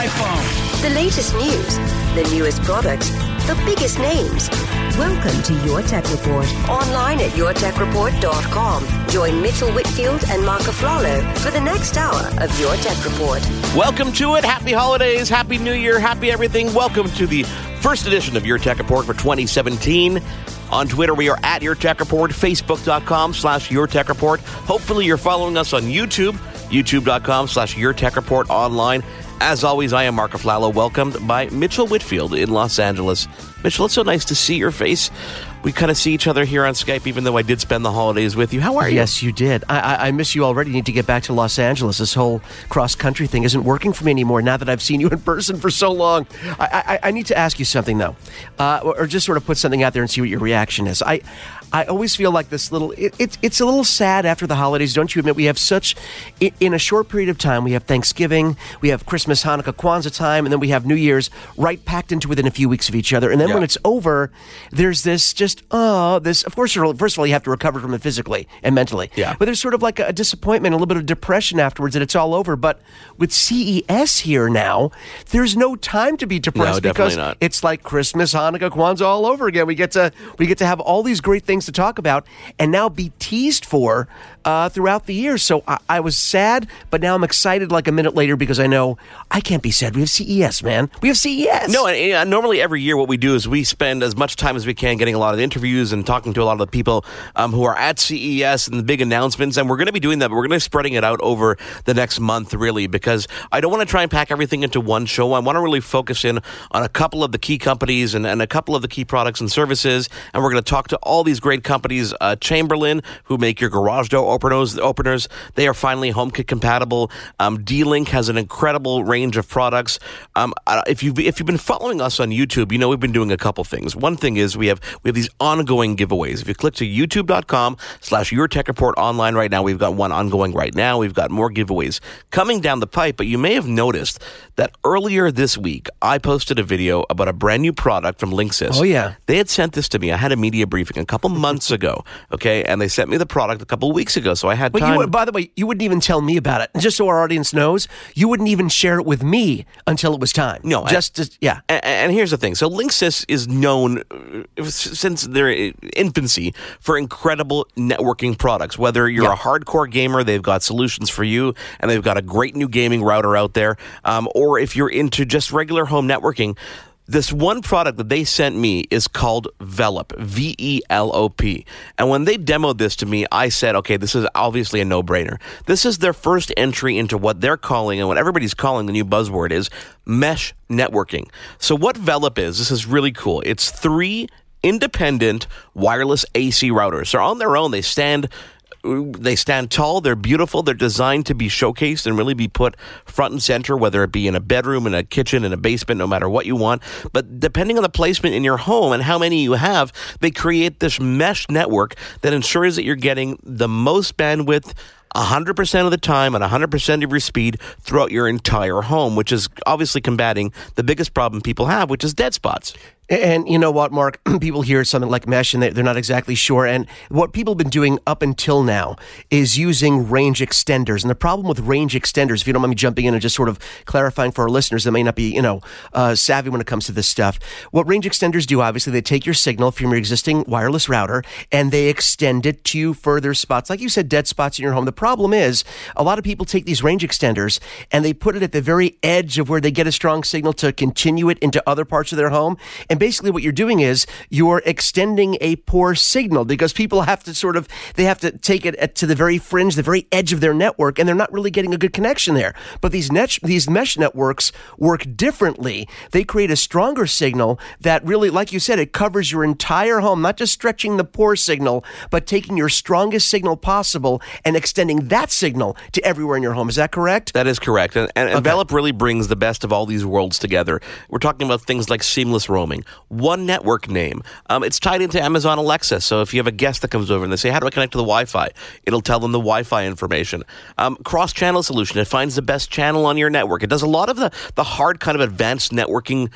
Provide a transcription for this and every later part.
iPhone. The latest news, the newest products, the biggest names. Welcome to Your Tech Report. Online at yourtechreport.com. Join Mitchell Whitfield and Mark Aflalo for the next hour of Your Tech Report. Welcome to it. Happy holidays, happy new year, happy everything. Welcome to the first edition of Your Tech Report for 2017. On Twitter, we are at Your Tech Report, Facebook.com slash Your Tech Report. Hopefully, you're following us on YouTube, YouTube.com slash Your Tech Report online. As always, I am Mark Aflalo, welcomed by Mitchell Whitfield in Los Angeles. Mitchell, it's so nice to see your face. We kind of see each other here on Skype, even though I did spend the holidays with you. How are you? Yes, you did. I, I, I miss you already. Need to get back to Los Angeles. This whole cross country thing isn't working for me anymore. Now that I've seen you in person for so long, I, I, I need to ask you something though, uh, or just sort of put something out there and see what your reaction is. I. I always feel like this little, it, it, it's a little sad after the holidays, don't you admit? We have such, in a short period of time, we have Thanksgiving, we have Christmas, Hanukkah, Kwanzaa time, and then we have New Year's right packed into within a few weeks of each other. And then yeah. when it's over, there's this just, oh, this, of course, first of all, you have to recover from it physically and mentally. Yeah. But there's sort of like a disappointment, a little bit of depression afterwards that it's all over. But with CES here now, there's no time to be depressed no, because not. it's like Christmas, Hanukkah, Kwanzaa all over again. We get to, we get to have all these great things to talk about and now be teased for uh, throughout the year. So I, I, was sad, but now I'm excited like a minute later because I know I can't be sad. We have CES, man. We have CES. No, and, and, normally every year what we do is we spend as much time as we can getting a lot of interviews and talking to a lot of the people um, who are at CES and the big announcements. And we're going to be doing that, but we're going to be spreading it out over the next month, really, because I don't want to try and pack everything into one show. I want to really focus in on a couple of the key companies and, and a couple of the key products and services. And we're going to talk to all these great companies, uh, Chamberlain, who make your garage door openers. Openers, they are finally HomeKit compatible. Um, D-Link has an incredible range of products. Um, if you if you've been following us on YouTube, you know we've been doing a couple things. One thing is we have we have these ongoing giveaways. If you click to YouTube.com/slash Your Tech Report online right now, we've got one ongoing right now. We've got more giveaways coming down the pipe. But you may have noticed that earlier this week I posted a video about a brand new product from Linksys. Oh yeah, they had sent this to me. I had a media briefing a couple months ago. Okay, and they sent me the product a couple weeks ago. So I had but time. You, by the way, you wouldn't even tell me about it. Just so our audience knows, you wouldn't even share it with me until it was time. No, just I, to, yeah. And, and, here's the thing: so Linksys is known uh, since their infancy for incredible networking products. Whether you're yeah. a hardcore gamer, they've got solutions for you, and they've got a great new gaming router out there. Um, or if you're into just regular home networking, this one product that they sent me is called Velop, V E L O P. And when they demoed this to me, I said, okay, this is obviously a no brainer. This is their first entry into what they're calling and what everybody's calling the new buzzword is mesh networking. So, what Velop is, this is really cool. It's three independent wireless AC routers. They're on their own, they stand they stand tall, they're beautiful, they're designed to be showcased and really be put front and center, whether it be in a bedroom, in a kitchen, in a basement, no matter what you want. But depending on the placement in your home and how many you have, they create this mesh network that ensures that you're getting the most bandwidth 100% of the time and 100% of your speed throughout your entire home, which is obviously combating the biggest problem people have, which is dead spots. And you know what, Mark? people hear something like mesh and they're not exactly sure. And what people have been doing up until now is using range extenders. And the problem with range extenders, if you don't mind me jumping in and just sort of clarifying for our listeners that may not be, you know, uh, savvy when it comes to this stuff, what range extenders do, obviously, they take your signal from your existing wireless router and they extend it to further spots. Like you said, dead spots in your home. The problem is a lot of people take these range extenders and they put it at the very edge of where they get a strong signal to continue it into other parts of their home. And basically what you're doing is you're extending a poor signal because people have to sort of they have to take it to the very fringe, the very edge of their network, and they're not really getting a good connection there. But these net these mesh networks work differently. They create a stronger signal that really, like you said, it covers your entire home, not just stretching the poor signal, but taking your strongest signal possible and extending that signal to everywhere in your home. Is that correct? That is correct. And, and okay. Envelop really brings the best of all these worlds together. We're talking about things like seamless roaming, one network name. Um, it's tied into Amazon Alexa. So if you have a guest that comes over and they say, How do I connect to the Wi Fi? It'll tell them the Wi Fi information. Um, Cross channel solution. It finds the best channel on your network. It does a lot of the, the hard kind of advanced networking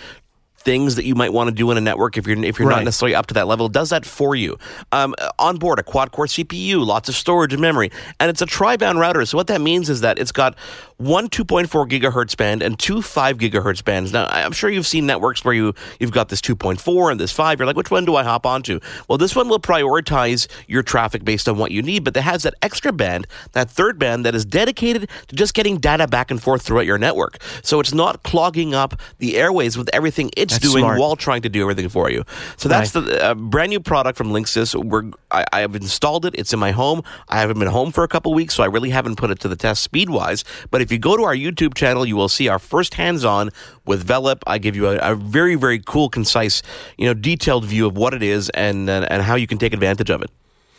things that you might want to do in a network if you're if you're right. not necessarily up to that level. It does that for you. Um, on board a quad core CPU, lots of storage and memory, and it's a tri-band router. So what that means is that it's got one 2.4 gigahertz band and two 5 gigahertz bands. Now I'm sure you've seen networks where you you've got this 2.4 and this 5. You're like, which one do I hop onto? Well, this one will prioritize your traffic based on what you need, but it has that extra band, that third band that is dedicated to just getting data back and forth throughout your network. So it's not clogging up the airways with everything it's that's doing smart. while trying to do everything for you. So that's right. the uh, brand new product from Linksys. We're, I, I, have installed it. It's in my home. I haven't been home for a couple weeks, so I really haven't put it to the test speed wise. But if you go to our YouTube channel, you will see our first hands on with Velop. I give you a, a, very, very cool, concise, you know, detailed view of what it is and, and, and how you can take advantage of it.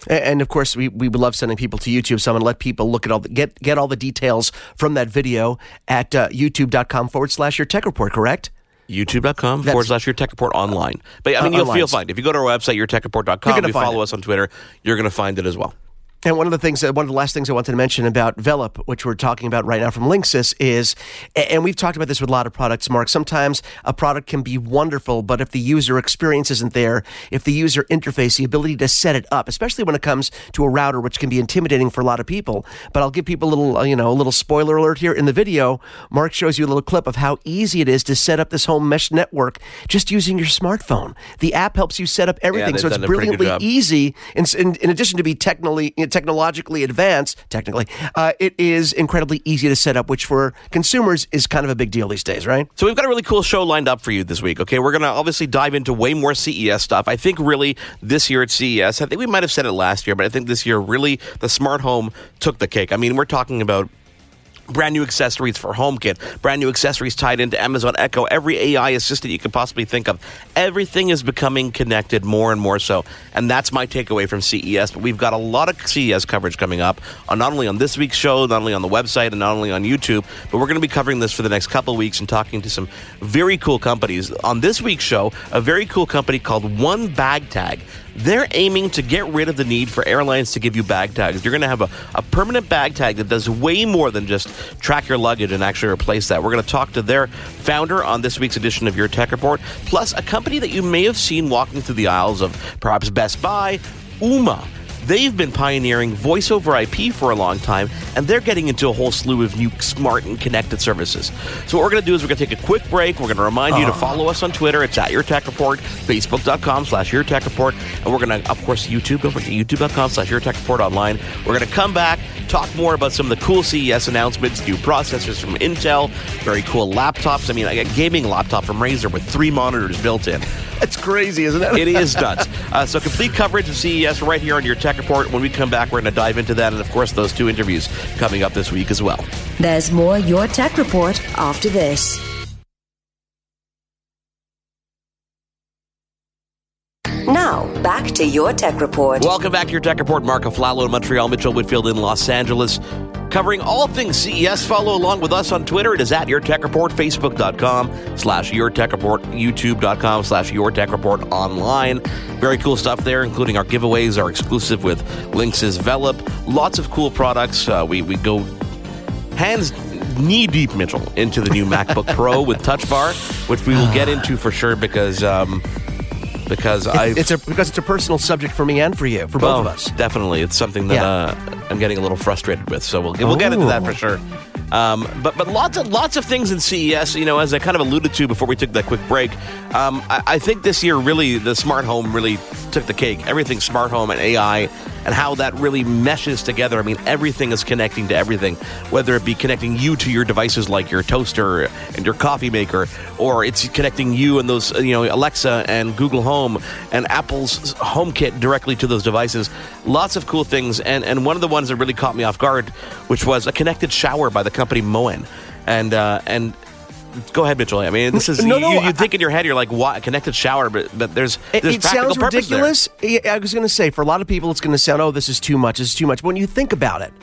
And of course, we, we would love sending people to YouTube. So I'm going to let people look at all the, get get all the details from that video at uh, youtube.com forward slash your tech report. Correct? youtube.com That's, forward slash your tech report online. But I mean, uh, you'll feel fine. If you go to our website, yourtechreport.com, you follow it. us on Twitter, you're going to find it as well. And one of the things, one of the last things I wanted to mention about Velop, which we're talking about right now from Linksys, is, and we've talked about this with a lot of products, Mark. Sometimes a product can be wonderful, but if the user experience isn't there, if the user interface, the ability to set it up, especially when it comes to a router, which can be intimidating for a lot of people. But I'll give people a little, uh, you know, a little spoiler alert here in the video. Mark shows you a little clip of how easy it is to set up this home mesh network just using your smartphone. The app helps you set up everything, yeah, so it's brilliantly easy. In, in, in addition to be technically technologically advanced, technically, uh, it is incredibly easy to set up, which for consumers is kind of a big deal these days, right? So we've got a really cool show lined up for you this week. Okay, we're going to obviously dive into way more CES stuff. I think really this year at CES, I think we might have said it last year, but I think this year really the smart home took the cake. I mean, we're talking about brand new accessories for HomeKit, brand new accessories tied into Amazon Echo, every AI assistant you could possibly think of. Everything is becoming connected more and more so. And that's my takeaway from CES. But we've got a lot of CES coverage coming up, on not only on this week's show, not only on the website, and not only on YouTube, but we're going to be covering this for the next couple weeks and talking to some very cool companies. On this week's show, a very cool company called One Bag Tag they're aiming to get rid of the need for airlines to give you bag tags. You're going to have a, a permanent bag tag that does way more than just track your luggage and actually replace that. We're going to talk to their founder on this week's edition of Your Tech Report, plus a company that you may have seen walking through the aisles of perhaps Best Buy, Ooma. They've been pioneering voice over IP for a long time, and they're getting into a whole slew of new smart and connected services. So, what we're going to do is we're going to take a quick break. We're going to remind uh. you to uh-huh. follow us on Twitter. It's at Your Tech Report, Facebook.com slash Your Tech Report, and we're going to, of course, YouTube. Don't forget YouTube.com slash Your Tech Report online. We're going to come back, talk more about some of the cool CES announcements, new processors from Intel, very cool laptops. I mean, I got a gaming laptop from Razer with three monitors built in. It's crazy, isn't it? it is nuts. Uh, so, complete coverage of CES right here on Your Tech Report. When we come back, we're going to dive into that, and of course, those two interviews coming up this week as well. There's more Your Tech Report after this. Now, back to your tech report. Welcome back to your tech report. Mark Aflalo in Montreal, Mitchell Whitfield in Los Angeles covering all things CES. Follow along with us on Twitter. It is at Your Tech Report, Facebook.com slash Your Tech Report, YouTube.com slash Your Tech Report online. Very cool stuff there, including our giveaways, our exclusive with Linksys Velop. Lots of cool products. Uh, we, we go hands knee deep, Mitchell, into the new MacBook Pro with Touch Bar, which we will get into for sure because. Um, because I it's a because it's a personal subject for me and for you, for both of us. Definitely, it's something that yeah. uh, I'm getting a little frustrated with. So we'll we'll get into that for sure. Um, but but lots of lots of things in CES. You know, as I kind of alluded to before we took that quick break, um, I, I, think this year really the smart home really took the cake. Everything smart home and AI and how that really meshes together. I mean, everything is connecting to everything, whether it be connecting you to your devices like your toaster and your coffee maker, or it's connecting you and those, you know, Alexa and Google Home and Apple's HomeKit directly to those devices. Lots of cool things, and and one of the ones that really caught me off guard, which was a connected shower by the company Moen, and uh, and Go ahead, Mitchell. I mean, this is no, no, you, you think in your head you're like, "What connected shower?" But but there's, there's it, it sounds ridiculous. There. I was going to say for a lot of people, it's going to sound, "Oh, this is too much. This is too much." But when you think about it,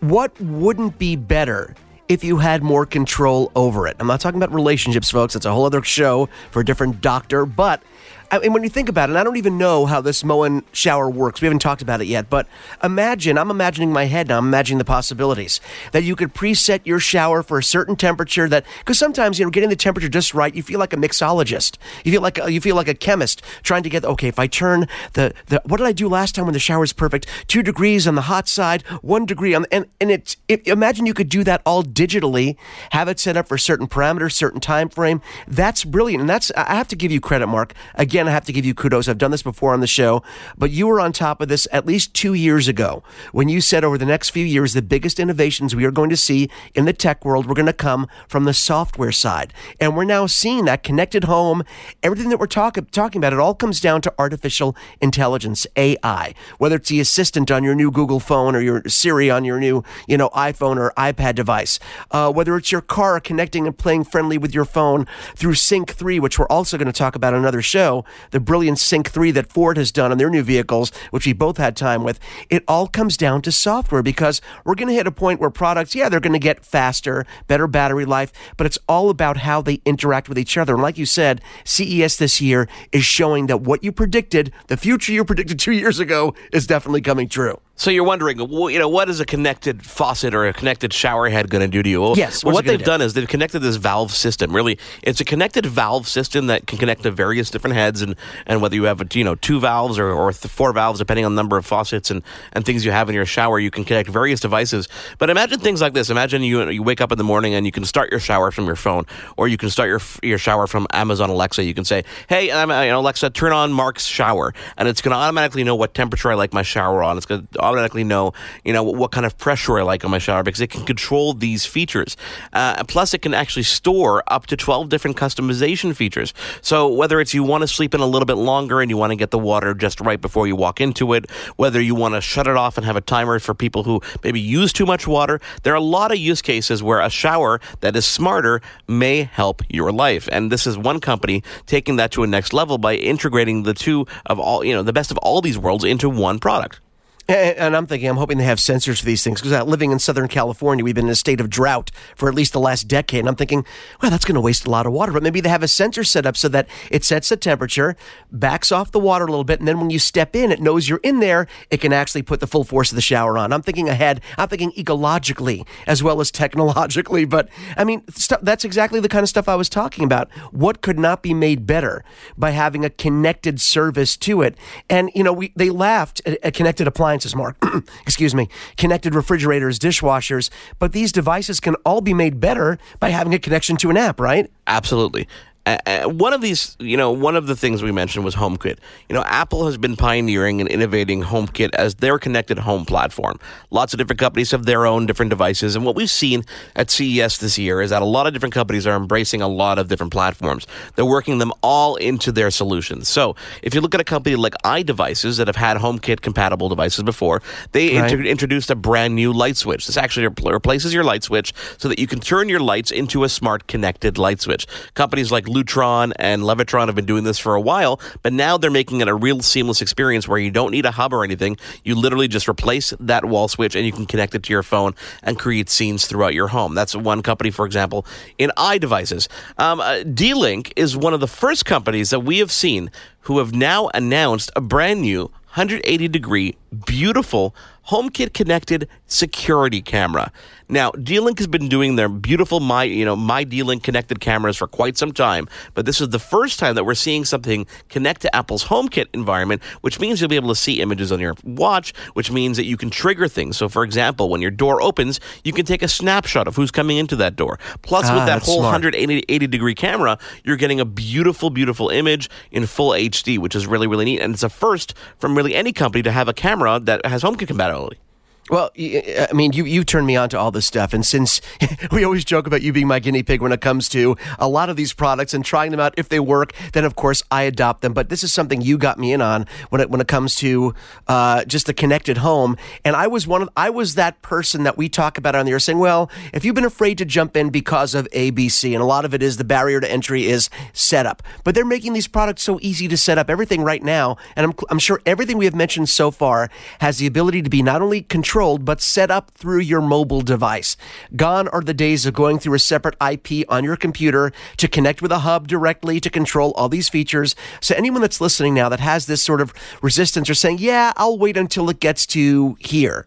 what wouldn't be better if you had more control over it? I'm not talking about relationships, folks. It's a whole other show for a different doctor, but I mean, when you think about it, I don't even know how this Moen shower works. We haven't talked about it yet, but imagine, I'm imagining my head now, I'm imagining the possibilities that you could preset your shower for a certain temperature that, because sometimes, you know, getting the temperature just right, you feel like a mixologist. You feel like, a, you feel like a chemist trying to get, okay, if I turn the, the, what did I do last time when the shower is perfect? Two degrees on the hot side, one degree on, and, and it's, it, imagine you could do that all digitally, have it set up for certain parameters, certain time frame. That's brilliant. And that's, I have to give you credit, Mark. Again, again, I have to give you kudos. I've done this before on the show, but you were on top of this at least two years ago when you said over the next few years, the biggest innovations we are going to see in the tech world were going to come from the software side. And we're now seeing that connected home, everything that we're talk- talking about, it all comes down to artificial intelligence, AI. Whether it's the assistant on your new Google phone or your Siri on your new, you know, iPhone or iPad device, uh, whether it's your car connecting and playing friendly with your phone through Sync 3, which we're also going to talk about another show, the brilliant Sync 3 that Ford has done on their new vehicles, which we both had time with, it all comes down to software because we're going to hit a point where products, yeah, they're going to get faster, better battery life, but it's all about how they interact with each other. And like you said, CES this year is showing that what you predicted, the future you predicted two years ago, is definitely coming true. So you're wondering, you know, what is a connected faucet or a connected shower head going to do to you? Well, yes. Well, what they've do? done is they've connected this valve system. Really, it's a connected valve system that can connect to various different heads, and, and whether you have you know two valves or, or four valves, depending on the number of faucets and, and things you have in your shower, you can connect various devices. But imagine things like this. Imagine you you wake up in the morning and you can start your shower from your phone, or you can start your your shower from Amazon Alexa. You can say, "Hey, I'm, uh, you know, Alexa, turn on Mark's shower," and it's going to automatically know what temperature I like my shower on. It's going to automatically know you know, what kind of pressure I like on my shower because it can control these features. Uh, plus, it can actually store up to 12 different customization features. So, whether it's you want to sleep in a little bit longer and you want to get the water just right before you walk into it, whether you want to shut it off and have a timer for people who maybe use too much water, there are a lot of use cases where a shower that is smarter may help your life. And this is one company taking that to a next level by integrating the two of all, you know, the best of all these worlds into one product. And, I'm thinking, I'm hoping they have sensors for these things because uh, living in Southern California, we've been in a state of drought for at least the last decade. And I'm thinking, well, that's going to waste a lot of water. But maybe they have a sensor set up so that it sets the temperature, backs off the water a little bit, and then when you step in, it knows you're in there. It can actually put the full force of the shower on. I'm thinking ahead. I'm thinking ecologically as well as technologically. But I mean, st- that's exactly the kind of stuff I was talking about. What could not be made better by having a connected service to it? And you know, we they laughed at, at connected appliances appliances, Mark, excuse me, connected refrigerators, dishwashers, but these devices can all be made better by having a connection to an app, right? Absolutely uh, one of these, you know, one of the things we mentioned was HomeKit. You know, Apple has been pioneering and innovating HomeKit as their connected home platform. Lots of different companies have their own different devices, and what we've seen at CES this year is that a lot of different companies are embracing a lot of different platforms. They're working them all into their solutions. So, if you look at a company like iDevices that have had HomeKit compatible devices before, they right. inter- introduced a brand new light switch. This actually replaces your light switch so that you can turn your lights into a smart connected light switch. Companies like Lutron and Leviton have been doing this for a while, but now they're making it a real seamless experience where you don't need a hub or anything. You literally just replace that wall switch and you can connect it to your phone and create scenes throughout your home. That's one company, for example, in iDevices. Um, uh, D-Link is one of the first companies that we have seen who have now announced a brand new 180 degree, beautiful HomeKit connected security camera. Now, D-Link has been doing their beautiful my, you know, my D-Link connected cameras for quite some time, but this is the first time that we're seeing something connect to Apple's HomeKit environment, which means you'll be able to see images on your watch, which means that you can trigger things. So, for example, when your door opens, you can take a snapshot of who's coming into that door. Plus, Ah, with that whole smart. 180 80 degree camera, you're getting a beautiful, beautiful image in full HD, which is really, really neat. And it's a first from really any company to have a camera that has HomeKit compatibility reality. Well, I mean, you you turned me on to all this stuff, and since we always joke about you being my guinea pig when it comes to a lot of these products and trying them out, if they work, then of course I adopt them. But this is something you got me in on when it when it comes to uh, just the connected home. And I was one of I was that person that we talk about on the air, saying, well, if you've been afraid to jump in because of ABC, and a lot of it is the barrier to entry is setup, but they're making these products so easy to set up. Everything right now, and I'm I'm sure everything we have mentioned so far has the ability to be not only controlled but set up through your mobile device. Gone are the days of going through a separate IP on your computer to connect with a hub directly to control all these features. So anyone that's listening now that has this sort of resistance or saying, "Yeah, I'll wait until it gets to here."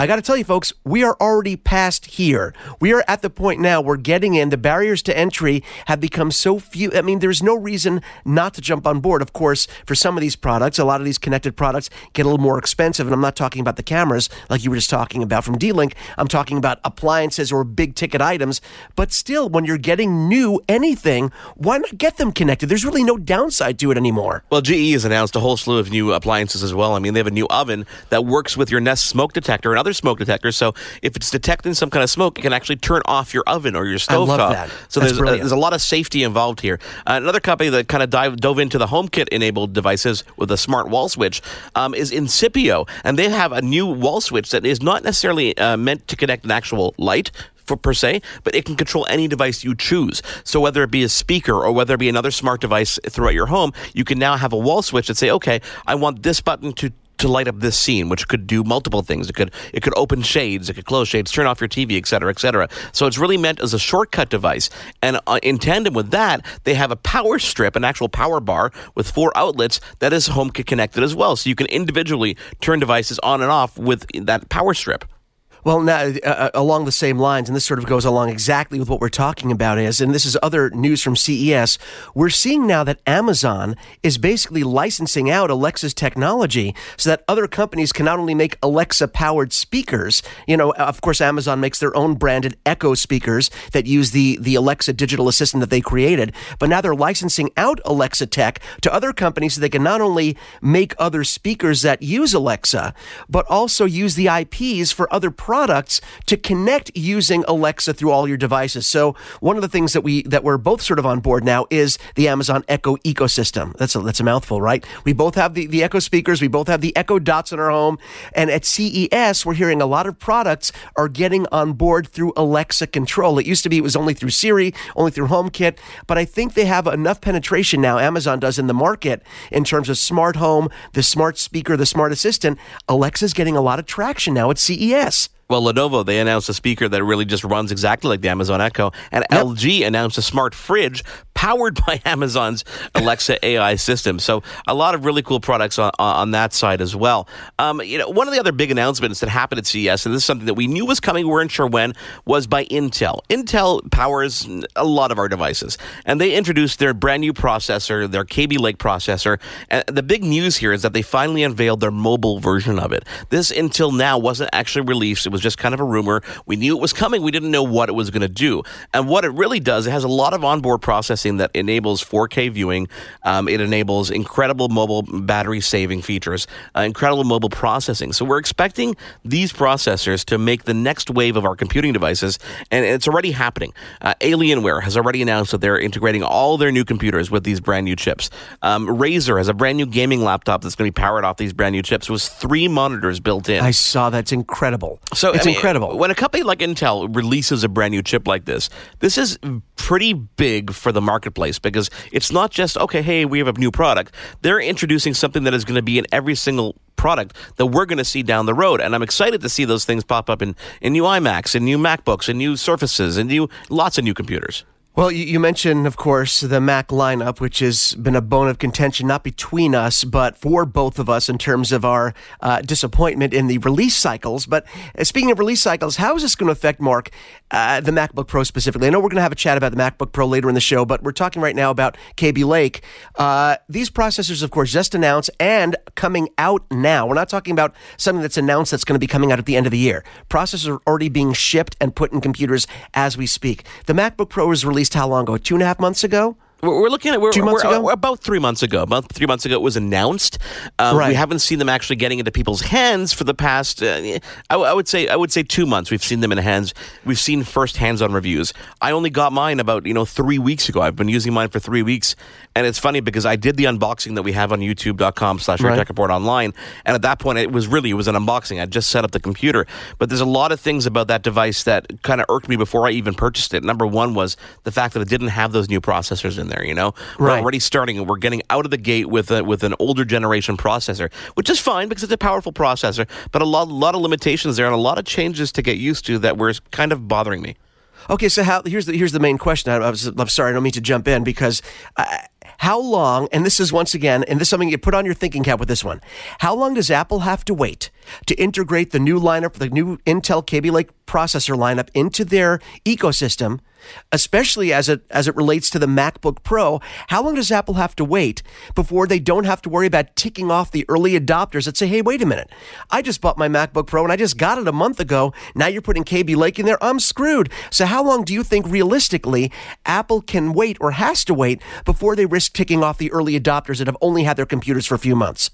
I got to tell you, folks, we are already past here. We are at the point now where getting in, the barriers to entry have become so few. I mean, there's no reason not to jump on board. Of course, for some of these products, a lot of these connected products get a little more expensive. And I'm not talking about the cameras like you were just talking about from D Link. I'm talking about appliances or big ticket items. But still, when you're getting new anything, why not get them connected? There's really no downside to it anymore. Well, GE has announced a whole slew of new appliances as well. I mean, they have a new oven that works with your Nest smoke detector and other smoke detectors. So if it's detecting some kind of smoke, it can actually turn off your oven or your I love stovetop. that. So That's there's a, there's a lot of safety involved here. Uh, another company that kind of dive, dove into the HomeKit enabled devices with a smart wall switch um, is Incipio, and they have a new wall switch that is not necessarily uh, meant to connect an actual light for, per se, but it can control any device you choose. So whether it be a speaker or whether it be another smart device throughout your home, you can now have a wall switch that say, okay, I want this button to to light up this scene, which could do multiple things. It could it could open shades, it could close shades, turn off your TV, et cetera, et cetera. So it's really meant as a shortcut device. And uh, in tandem with that, they have a power strip, an actual power bar with four outlets that is HomeKit connected as well. So you can individually turn devices on and off with that power strip. Well, now uh, uh, along the same lines, and this sort of goes along exactly with what we're talking about is, and this is other news from CES. We're seeing now that Amazon is basically licensing out Alexa's technology so that other companies can not only make Alexa-powered speakers. You know, of course, Amazon makes their own branded Echo speakers that use the the Alexa digital assistant that they created, but now they're licensing out Alexa tech to other companies so they can not only make other speakers that use Alexa, but also use the IPs for other products to connect using Alexa through all your devices. So one of the things that we that we're both sort of on board now is the Amazon Echo ecosystem. That's a that's a mouthful, right? We both have the, the Echo speakers, we both have the Echo Dots in our home, and at CES we're hearing a lot of products are getting on board through Alexa control. It used to be it was only through Siri, only through HomeKit, but I think they have enough penetration now Amazon does in the market in terms of smart home, the smart speaker, the smart assistant. Alexa's getting a lot of traction now at CES. Well, Lenovo, they announced a speaker that really just runs exactly like the Amazon Echo. And LG announced a smart fridge powered by Amazon's Alexa AI system. So a lot of really cool products on, on that side as well. Um, you know, one of the other big announcements that happened at CES, and this is something that we knew was coming, we weren't sure when, was by Intel. Intel powers a lot of our devices. And they introduced their brand new processor, their Kaby Lake processor. And the big news here is that they finally unveiled their mobile version of it. This until now wasn't actually released. It was just kind of a rumor. We knew it was coming. We didn't know what it was going to do. And what it really does, it has a lot of onboard processing that enables 4K viewing. Um, it enables incredible mobile battery saving features, uh, incredible mobile processing. So we're expecting these processors to make the next wave of our computing devices, and it's already happening. Uh, Alienware has already announced that they're integrating all their new computers with these brand new chips. Um, Razer has a brand new gaming laptop that's going to be powered off these brand new chips with three monitors built in. I saw that's incredible. So it's I mean, incredible. When a company like Intel releases a brand new chip like this, this is pretty big for the marketplace because it's not just okay, hey, we have a new product. They're introducing something that is going to be in every single product that we're going to see down the road. And I'm excited to see those things pop up in, in new iMacs and new MacBooks and new Surfaces and new lots of new computers. Well, you, mentioned, of course, the Mac lineup, which has been a bone of contention, not between us, but for both of us in terms of our uh, disappointment in the release cycles. But uh, speaking of release cycles, how is this going to affect, Mark, uh, the MacBook Pro specifically? I know we're going to have a chat about the MacBook Pro later in the show, but we're talking right now about Kaby Lake. Uh, these processors, of course, just announced and coming out now. We're not talking about something that's announced that's going to be coming out at the end of the year. Processors are already being shipped and put in computers as we speak. The MacBook Pro was released how long ago? Two and a half months ago? We're looking at we're, Two months we're, ago? about three months ago. About three months ago, it was announced. Um, Right. We haven't seen them actually getting into people's hands for the past. Uh, I, I would say I would say two months. We've seen them in hands. We've seen first hands-on reviews. I only got mine about you know three weeks ago. I've been using mine for three weeks, and it's funny because I did the unboxing that we have on YouTube.com/slash Right. Tech Report online, and at that point it was really it was an unboxing. I just set up the computer, but there's a lot of things about that device that kind of irked me before I even purchased it. Number one was the fact that it didn't have those new processors in there. You know, we're Right. already starting. And we're getting out of the gate with a, with an older generation processor, which is fine because it's a powerful processor, but a lot lot of limitations there and a lot of changes to get used to that were kind of bothering me. Okay, so how, here's the here's the main question. I, I was, I'm sorry, I don't mean to jump in because uh, how long? And this is once again, and this is something you put on your thinking cap with this one. How long does Apple have to wait to integrate the new lineup, the new Intel Kaby Lake processor lineup into their ecosystem? Especially as it as it relates to the MacBook Pro, how long does Apple have to wait before they don't have to worry about ticking off the early adopters that say, "Hey, wait a minute, I just bought my MacBook Pro and I just got it a month ago. Now you're putting Kaby Lake in there. I'm screwed." So how long do you think realistically Apple can wait or has to wait before they risk ticking off the early adopters that have only had their computers for a few months?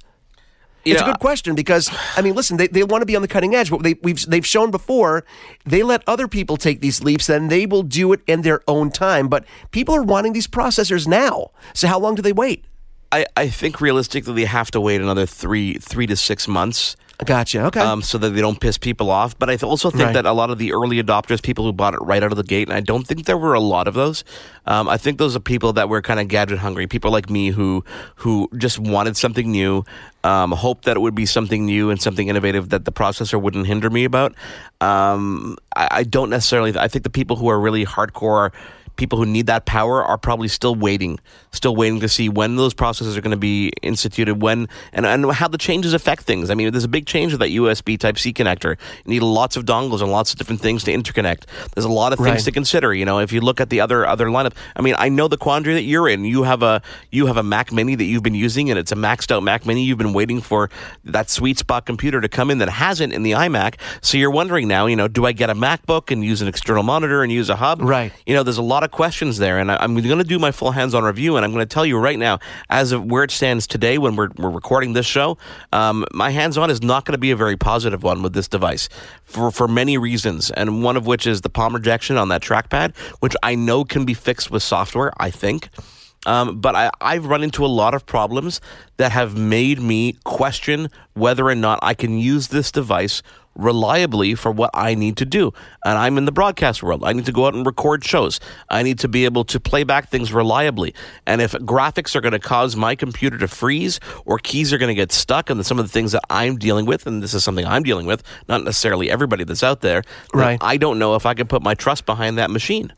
It's know, a good question because I mean, listen, they, they want to be on the cutting edge, but they, we've they've shown before they let other people take these leaps, then they will do it in their own time. But people are wanting these processors now, so how long do they wait? I, I think realistically they have to wait another three three to six months. Gotcha. Okay. Um, so that they don't piss people off. But I th- also think Right. that a lot of the early adopters, people who bought it right out of the gate, and I don't think there were a lot of those. Um, I think those are people that were kind of gadget hungry, people like me who who just wanted something new, um, hoped that it would be something new and something innovative that the processor wouldn't hinder me about. Um, I, I don't necessarily. I think the people who are really hardcore people who need that power are probably still waiting, still waiting to see when those processes are going to be instituted, when and, and how the changes affect things. I mean, there's a big change with that USB Type C connector. You need lots of dongles and lots of different things to interconnect. There's a lot of things Right. to consider. You know, if you look at the other other lineup, I mean, I know the quandary that you're in. You have a you have a Mac Mini that you've been using, and it's a maxed out Mac Mini. You've been waiting for that sweet spot computer to come in that hasn't in the iMac. So you're wondering now, you know, do I get a MacBook and use an external monitor and use a hub? Right. You know, there's a lot of questions there, and I, I'm going to do my full hands-on review, and I'm going to tell you right now, as of where it stands today, when we're we're recording this show, um, my hands-on is not going to be a very positive one with this device for for many reasons, and one of which is the palm rejection on that trackpad, which I know can be fixed with software. I think. Um, but I, I've run into a lot of problems that have made me question whether or not I can use this device reliably for what I need to do. And I'm in the broadcast world. I need to go out and record shows. I need to be able to play back things reliably. And if graphics are going to cause my computer to freeze or keys are going to get stuck and some of the things that I'm dealing with, and this is something I'm dealing with, not necessarily everybody that's out there, Right. I don't know if I can put my trust behind that machine.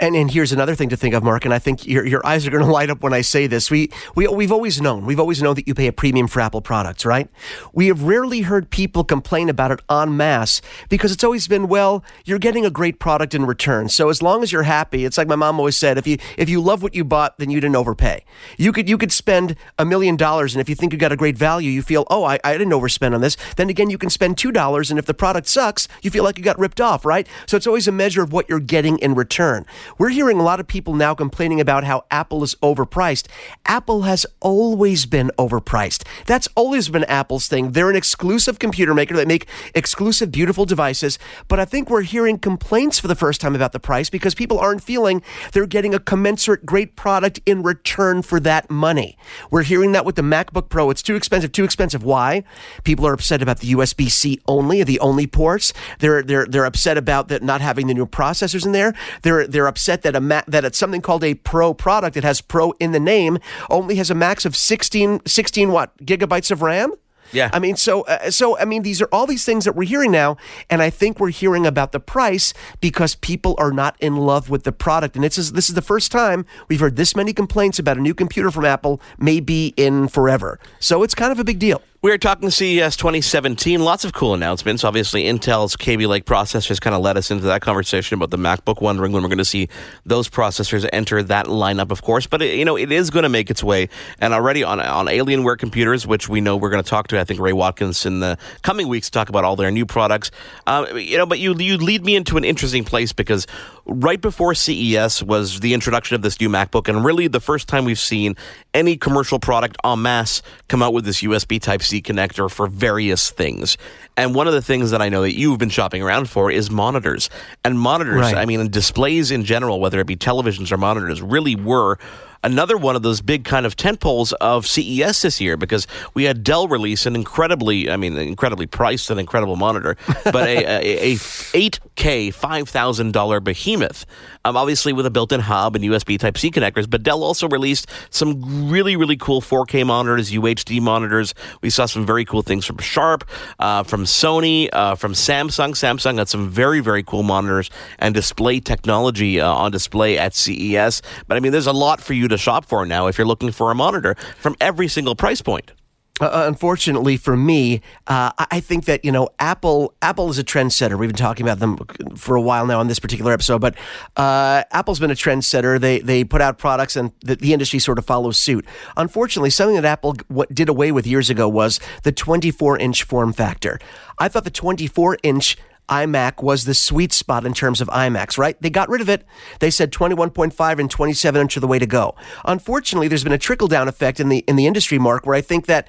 And and here's another thing to think of, Mark. And I think your your eyes are going to light up when I say this. We we we've always known we've always known that you pay a premium for Apple products, right? We have rarely heard people complain about it en masse because it's always been well, you're getting a great product in return. So as long as you're happy, it's like my mom always said, if you if you love what you bought, then you didn't overpay. You could you could spend a million dollars, and if you think you got a great value, you feel oh I, I didn't overspend on this. Then again, you can spend two dollars, and if the product sucks, you feel like you got ripped off, right? So it's always a measure of what you're getting in return. We're hearing a lot of people now complaining about how Apple is overpriced. Apple has always been overpriced. That's always been Apple's thing. They're an exclusive computer maker that make exclusive, beautiful devices. But I think we're hearing complaints for the first time about the price because people aren't feeling they're getting a commensurate great product in return for that money. We're hearing that with the MacBook Pro. It's too expensive, too expensive. Why? People are upset about the USB-C only, the only ports. They're they're they're upset about that not having the new processors in there. They're they're upset that a Mac, that it's something called a Pro product. It has Pro in the name. Only has a max of 16 16 what gigabytes of RAM. Yeah. I mean, so uh, so I mean, these are all these things that we're hearing now, and I think we're hearing about the price because people are not in love with the product, and it's this is the first time we've heard this many complaints about a new computer from Apple, maybe in forever. So it's kind of a big deal. We are talking CES 2017. Lots of cool announcements. Obviously, Intel's Kaby Lake processors kind of led us into that conversation about the MacBook. Wondering when we're going to see those processors enter that lineup, of course. But it, you know, it is going to make its way, and already on on Alienware computers, which we know we're going to talk to. I think Ray Watkins in the coming weeks to talk about all their new products. Uh, you know, but you you lead me into an interesting place because right before CES was the introduction of this new MacBook, and really the first time we've seen any commercial product en masse come out with this USB Type C connector for various things. And one of the things that I know that you've been shopping around for is monitors. And monitors, Right. I mean, displays in general, whether it be televisions or monitors, really were another one of those big kind of tentpoles of CES this year because we had Dell release an incredibly, I mean, incredibly priced and incredible monitor, but a, a, a 8K, $5,000 behemoth. Um, obviously with a built-in hub and USB Type-C connectors, but Dell also released some really, really cool 4K monitors, UHD monitors. We saw some very cool things from Sharp, uh, from Sony, uh, from Samsung. Samsung got some very, very cool monitors and display technology uh, on display at CES. But I mean, there's a lot for you to shop for now if you're looking for a monitor from every single price point. Uh, unfortunately for me, uh, I I think that you know Apple. Apple is a trendsetter. We've been talking about them for a while now on this particular episode, but uh, Apple's been a trendsetter. They they put out products, and the, the industry sort of follows suit. Unfortunately, something that Apple what did away with years ago was the 24 inch form factor. I thought the 24 inch iMac was the sweet spot in terms of iMacs, right? They got rid of it. They said 21.5 and 27 inch are the way to go. Unfortunately, there's been a trickle down effect in the in the industry, Mark, where I think that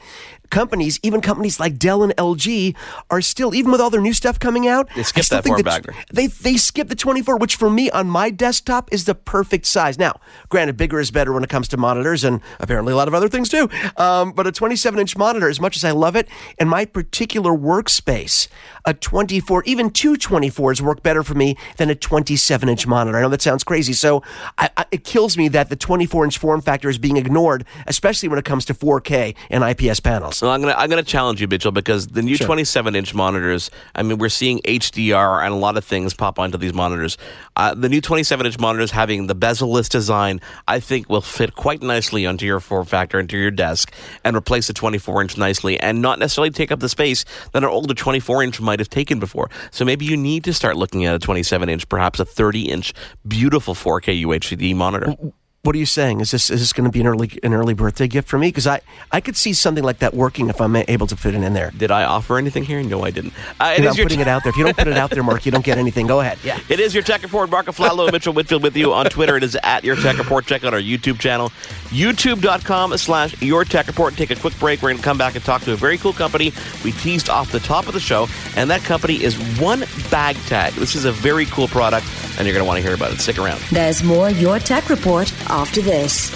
companies, even companies like Dell and LG, are still, even with all their new stuff coming out, They still that form factor. They they skip the 24, which for me on my desktop is the perfect size. Now, granted, bigger is better when it comes to monitors, and apparently a lot of other things too. Um, but a 27 inch monitor, as much as I love it, in my particular workspace, a 24, even two 24s work better for me than a 27 inch monitor. I know that sounds crazy. So I, I, it kills me that the 24 inch form factor is being ignored, especially when it comes to 4K and IPS panels. Well, I'm gonna I'm gonna challenge you, Mitchell, because the new 27 inch monitors. I mean, we're seeing HDR and a lot of things pop onto these monitors. Uh, the new 27 inch monitors having the bezel-less design, I think, will fit quite nicely onto your form factor, into your desk, and replace the 24 inch nicely, and not necessarily take up the space that an older 24 inch might have taken before. So maybe you need to start looking at a 27 inch, perhaps a 30 inch, beautiful 4K UHD monitor. What are you saying? Is this is this going to be an early an early birthday gift for me? Because I, I could see something like that working if I'm able to fit it in there. Did I offer anything here? No, I didn't. Uh, it You know, I'm your putting t- it out there. If you don't put it out there, Mark, you don't get anything. Go ahead. Yeah. It is your tech report. Mark Aflalo, Mitchell Whitfield with you on Twitter. It is at your tech report. Check out our YouTube channel, youtube.com slash your tech report. Take a quick break. We're going to come back and talk to a very cool company we teased off the top of the show, and that company is One Bag Tag. This is a very cool product, and you're going to want to hear about it. Stick around. There's more Your Tech Report after this.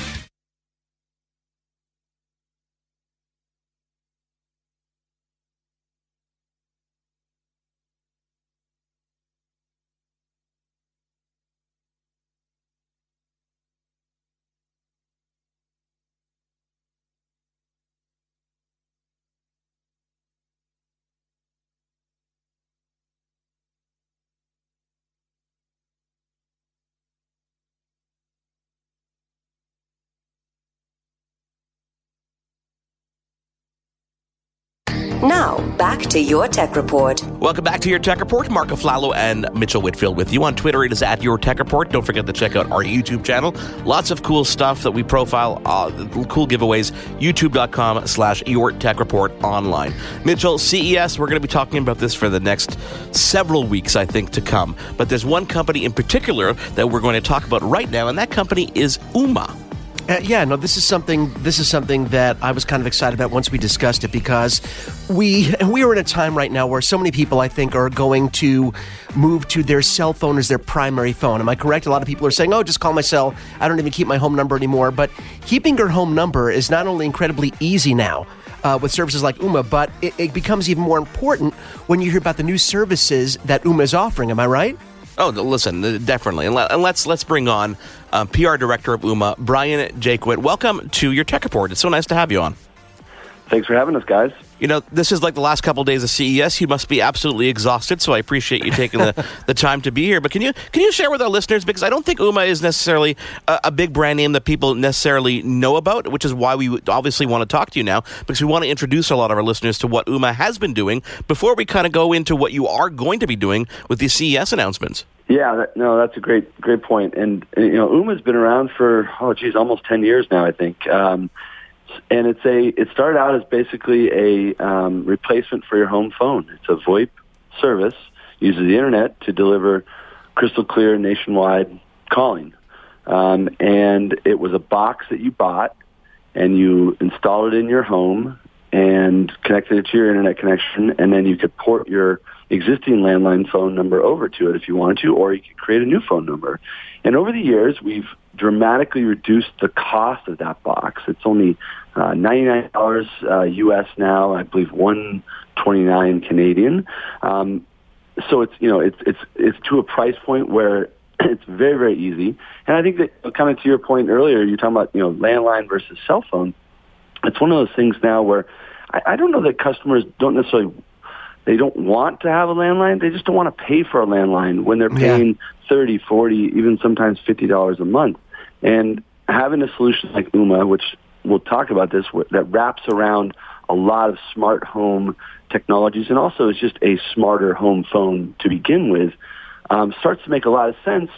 Now, back to Your Tech Report. Welcome back to your Tech Report. Mark Aflalo and Mitchell Whitfield with you on Twitter. It is at your Tech Report. Don't forget to check out our YouTube channel. Lots of cool stuff that we profile, uh, cool giveaways. YouTube.com slash your Tech Report online. Mitchell, CES, we're going to be talking about this for the next several weeks, I think, to come. But there's one company in particular that we're going to talk about right now, and that company is Ooma. Uh, yeah, no, this is something. This is something that I was kind of excited about once we discussed it because we we are in a time right now where so many people I think are going to move to their cell phone as their primary phone. Am I correct? A lot of people are saying, "Oh, just call my cell. I don't even keep my home number anymore." But keeping your home number is not only incredibly easy now. Uh, with services like Ooma, but it, it becomes even more important when you hear about the new services that Ooma is offering. Am I right? Oh, listen, definitely, and let's let's bring on uh, PR director of Ooma, Brian Jaquit. Welcome to your Tech Report. It's so nice to have you on. Thanks for having us, guys. You know, this is like the last couple of days of CES. You must be absolutely exhausted, so I appreciate you taking the, the time to be here. But can you can you share with our listeners because I don't think Ooma is necessarily a, a, big brand name that people necessarily know about, which is why we obviously want to talk to you now because we want to introduce a lot of our listeners to what Ooma has been doing before we kind of go into what you are going to be doing with these CES announcements. Yeah, that, no, that's a great great point. And you know, Ooma's been around for oh geez, almost ten years now, I think. Um, and it's a it started out as basically a um, replacement for your home phone. It's a VoIP service uses the internet to deliver crystal clear nationwide calling. Um, and it was a box that you bought, and you installed it in your home and connected it to your internet connection, and then you could port your existing landline phone number over to it if you wanted to, or you could create a new phone number. And over the years, we've dramatically reduced the cost of that box. It's only uh, $99 uh, US now, I believe 129 Canadian. Um, so it's you know it's it's it's to a price point where it's very very easy. And I think that kind of to your point earlier, you're talking about you know landline versus cell phone. It's one of those things now where I, I don't know that customers don't necessarily they don't want to have a landline. They just don't want to pay for a landline when they're paying yeah. 30, 40, even sometimes $50 a month. And having a solution like Ooma, which we'll talk about this, that wraps around a lot of smart home technologies and also is just a smarter home phone to begin with, um, starts to make a lot of sense.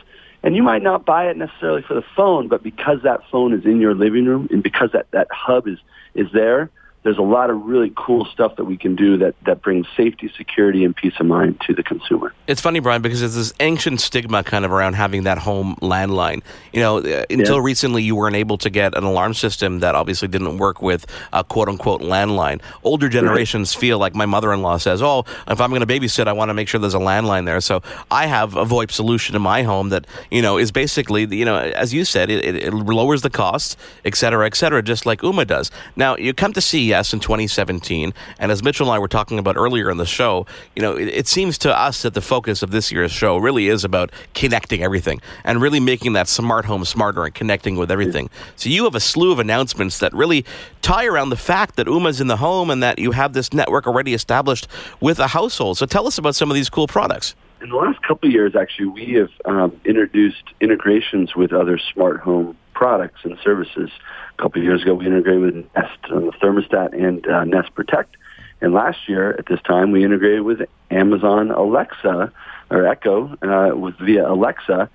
And you might not buy it necessarily for the phone, but because that phone is in your living room and because that, that hub is, is there, there's a lot of really cool stuff that we can do that, that brings safety, security, and peace of mind to the consumer. It's funny, Brian, because there's this ancient stigma kind of around having that home landline. You know, uh, until yeah. recently, you weren't able to get an alarm system that obviously didn't work with a quote unquote landline. Older generations right. feel like my mother in law says, oh, if I'm going to babysit, I want to make sure there's a landline there. So I have a VoIP solution in my home that, you know, is basically, you know, as you said, it, it, lowers the cost, et cetera, et cetera, just like Ooma does. Now, you come to CES CES in 2017. And as Mitchell and I were talking about earlier in the show, you know, it, it, seems to us that the focus of this year's show really is about connecting everything and really making that smart home smarter and connecting with everything. So you have a slew of announcements that really tie around the fact that Ooma's in the home and that you have this network already established with a household. So tell us about some of these cool products in the last couple of years, actually, we have um, introduced integrations with other smart home products and services. A couple of years ago, we integrated with Nest on the thermostat and uh, Nest Protect. And last year, at this time, we integrated with Amazon Alexa or Echo uh, with via Alexa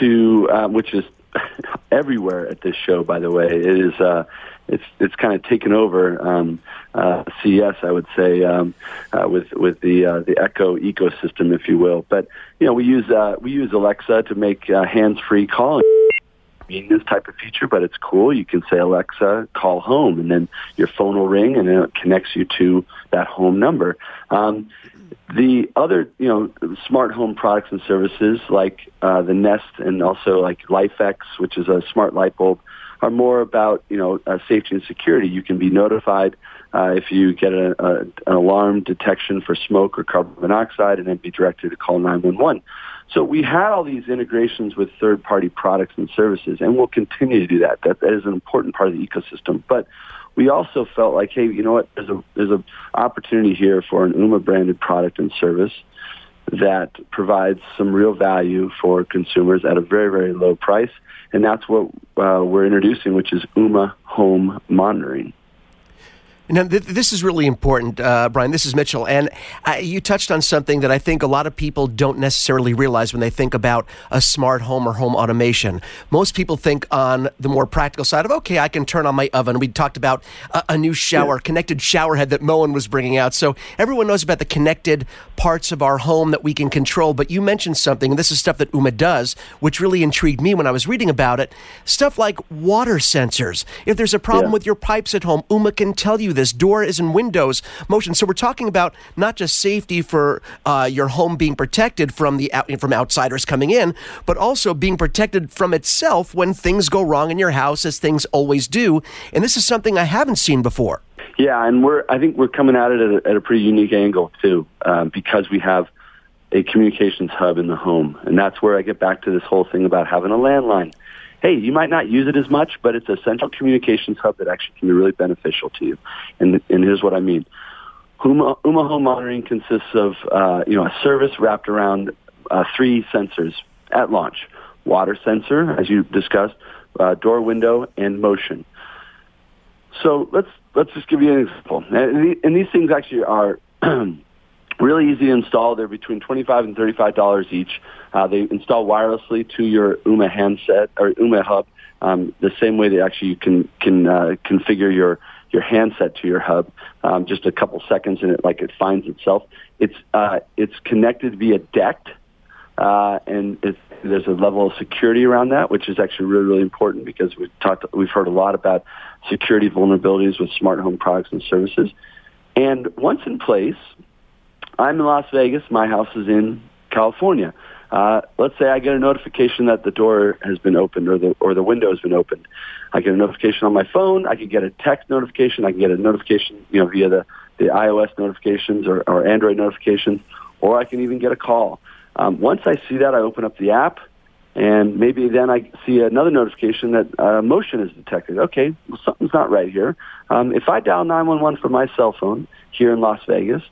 to uh, which is everywhere at this show. By the way, it is uh, it's it's kind of taken over um, uh, CES, I would say, um, uh, with with the uh, the Echo ecosystem, if you will. But you know, we use uh, we use Alexa to make uh, hands-free calling this type of feature, but it's cool. You can say, Alexa, call home, and then your phone will ring, and it connects you to that home number. Um, the other, you know, smart home products and services like uh, the Nest and also like LIFX, which is a smart light bulb, are more about, you know, uh, safety and security. You can be notified uh, if you get a, a, an alarm detection for smoke or carbon monoxide and then be directed to call 911. So we had all these integrations with third-party products and services, and we'll continue to do that. That, that is an important part of the ecosystem. But we also felt like, hey, you know what? There's a there's an opportunity here for an Ooma branded product and service that provides some real value for consumers at a very very low price, and that's what uh, we're introducing, which is Ooma Home Monitoring. Now, th- this is really important, uh, Brian. This is Mitchell. And uh, you touched on something that I think a lot of people don't necessarily realize when they think about a smart home or home automation. Most people think on the more practical side of, okay, I can turn on my oven. We talked about a, a new shower, yeah. connected shower head that Moen was bringing out. So everyone knows about the connected parts of our home that we can control. But you mentioned something, and this is stuff that Ooma does, which really intrigued me when I was reading about it. Stuff like water sensors. If there's a problem yeah. with your pipes at home, Ooma can tell you this doors and windows motion. So we're talking about not just safety for uh, your home being protected from the from outsiders coming in, but also being protected from itself when things go wrong in your house, as things always do. And this is something I haven't seen before. Yeah, and we're I think we're coming at it at a, at a pretty unique angle too, um, because we have a communications hub in the home, and that's where I get back to this whole thing about having a landline hey, you might not use it as much, but it's a central communications hub that actually can be really beneficial to you. And, and here's what I mean. Ooma, home monitoring consists of uh, you know a service wrapped around uh, three sensors at launch: water sensor, as you discussed, uh, door window, and motion. So let's let's just give you an example. And, and these things actually are really easy to install. They're between 25 and thirty-five dollars each. Uh, they install wirelessly to your Ooma handset or Ooma hub, um, the same way that actually you can can uh, configure your your handset to your hub. Um, just a couple seconds, and it like it finds itself. It's uh, it's connected via DECT, uh, and there's a level of security around that, which is actually really really important because we've talked we've heard a lot about security vulnerabilities with smart home products and services. And once in place, I'm in Las Vegas. My house is in California. Uh, let's say I get a notification that the door has been opened or the or the window has been opened. I get a notification on my phone. I can get a text notification. I can get a notification, you know, via the the iOS notifications or, or Android notifications, or I can even get a call. Um, once I see that, I open up the app, and maybe then I see another notification that uh, motion is detected. Okay, well, something's not right here. Um, if I dial 911 from my cell phone here in Las Vegas,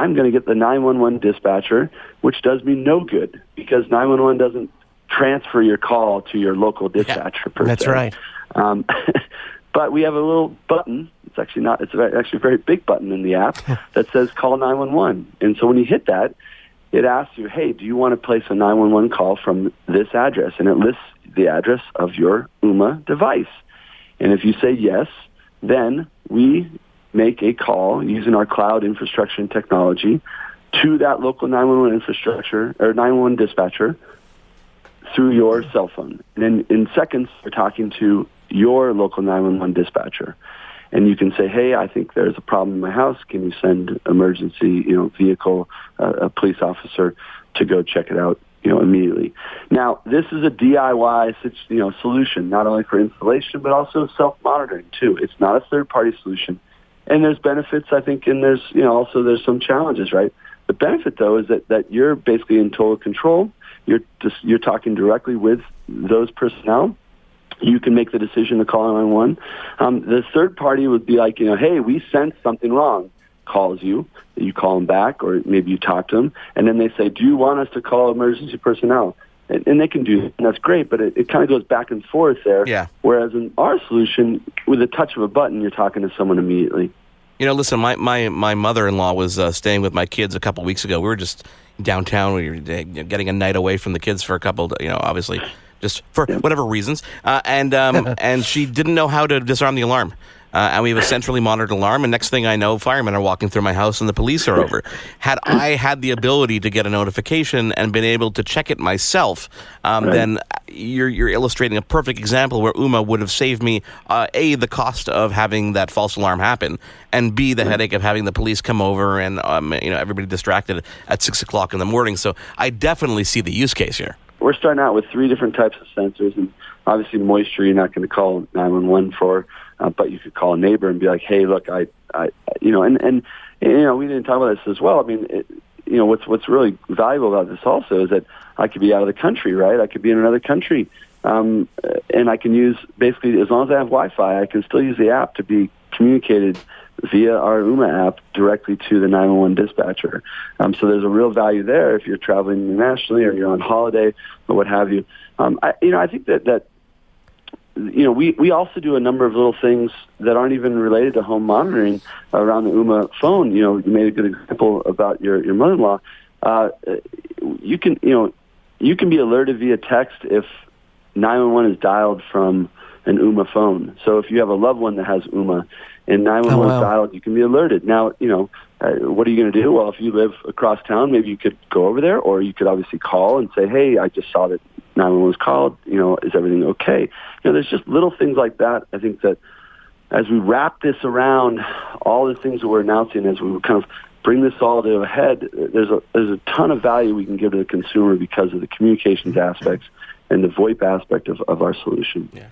I'm going to get the 911 dispatcher, which does me no good because 911 doesn't transfer your call to your local dispatcher. Yeah, that's se. right. Um, but we have a little button. It's actually not. It's actually a very big button in the app that says "Call 911." And so when you hit that, it asks you, "Hey, do you want to place a 911 call from this address?" And it lists the address of your Ooma device. And if you say yes, then we make a call using our cloud infrastructure and technology to that local 911 infrastructure or 911 dispatcher through your cell phone. And in, in seconds, you're talking to your local 911 dispatcher. And you can say, hey, I think there's a problem in my house. Can you send emergency, you know, vehicle, uh, a police officer to go check it out, you know, immediately. Now, this is a DIY, you know, solution, not only for installation, but also self-monitoring too. It's not a third-party solution. And there's benefits, I think, and there's, you know, also there's some challenges, right? The benefit, though, is that, that you're basically in total control. You're just, you're talking directly with those personnel you can make the decision to call 911. Um, the third party would be like, you know, hey, we sense something wrong. Calls you, you call them back, or maybe you talk to them, and then they say, do you want us to call emergency personnel? And, and they can do that, and that's great, but it, it kind of goes back and forth there. Yeah. Whereas in our solution, with a touch of a button, you're talking to someone immediately. You know, listen, my, my, my mother in law was uh, staying with my kids a couple weeks ago. We were just downtown. We were getting a night away from the kids for a couple, you know, obviously just for whatever reasons. Uh, and um, and she didn't know how to disarm the alarm. Uh, and we have a centrally monitored alarm. And next thing I know, firemen are walking through my house and the police are over. Had I had the ability to get a notification and been able to check it myself, um, right. then you're, you're illustrating a perfect example where Ooma would have saved me uh, a the cost of having that false alarm happen, and b the right. headache of having the police come over and um, you know everybody distracted at six o'clock in the morning. So I definitely see the use case here we're starting out with three different types of sensors, and obviously moisture you're not going to call 911 for, uh, but you could call a neighbor and be like, hey, look, I, I, you know, and and you know, we didn't talk about this as well. I mean, it, you know, what's what's really valuable about this also is that I could be out of the country, right? I could be in another country, um, and I can use basically as long as I have Wi-Fi, I can still use the app to be communicated via our Ooma app directly to the 911 dispatcher. Um, so there's a real value there if you're traveling internationally or you're on holiday or what have you. Um, I, you know, I think that that you know, we, we also do a number of little things that aren't even related to home monitoring around the Ooma phone. You know, you made a good example about your, your mother-in-law. Uh, you can, you know, you can be alerted via text if 911 is dialed from an Ooma phone. So if you have a loved one that has Ooma and 911 oh, wow. dialed, you can be alerted. Now, you know, uh, what are you going to do? Well, if you live across town, maybe you could go over there, or you could obviously call and say, "Hey, I just saw that 911 was called. You know, is everything okay?" You know, there's just little things like that. I think that as we wrap this around all the things that we're announcing, as we kind of bring this all to a head, there's a there's a ton of value we can give to the consumer because of the communications aspects and the VoIP aspect of, of our solution. Yeah.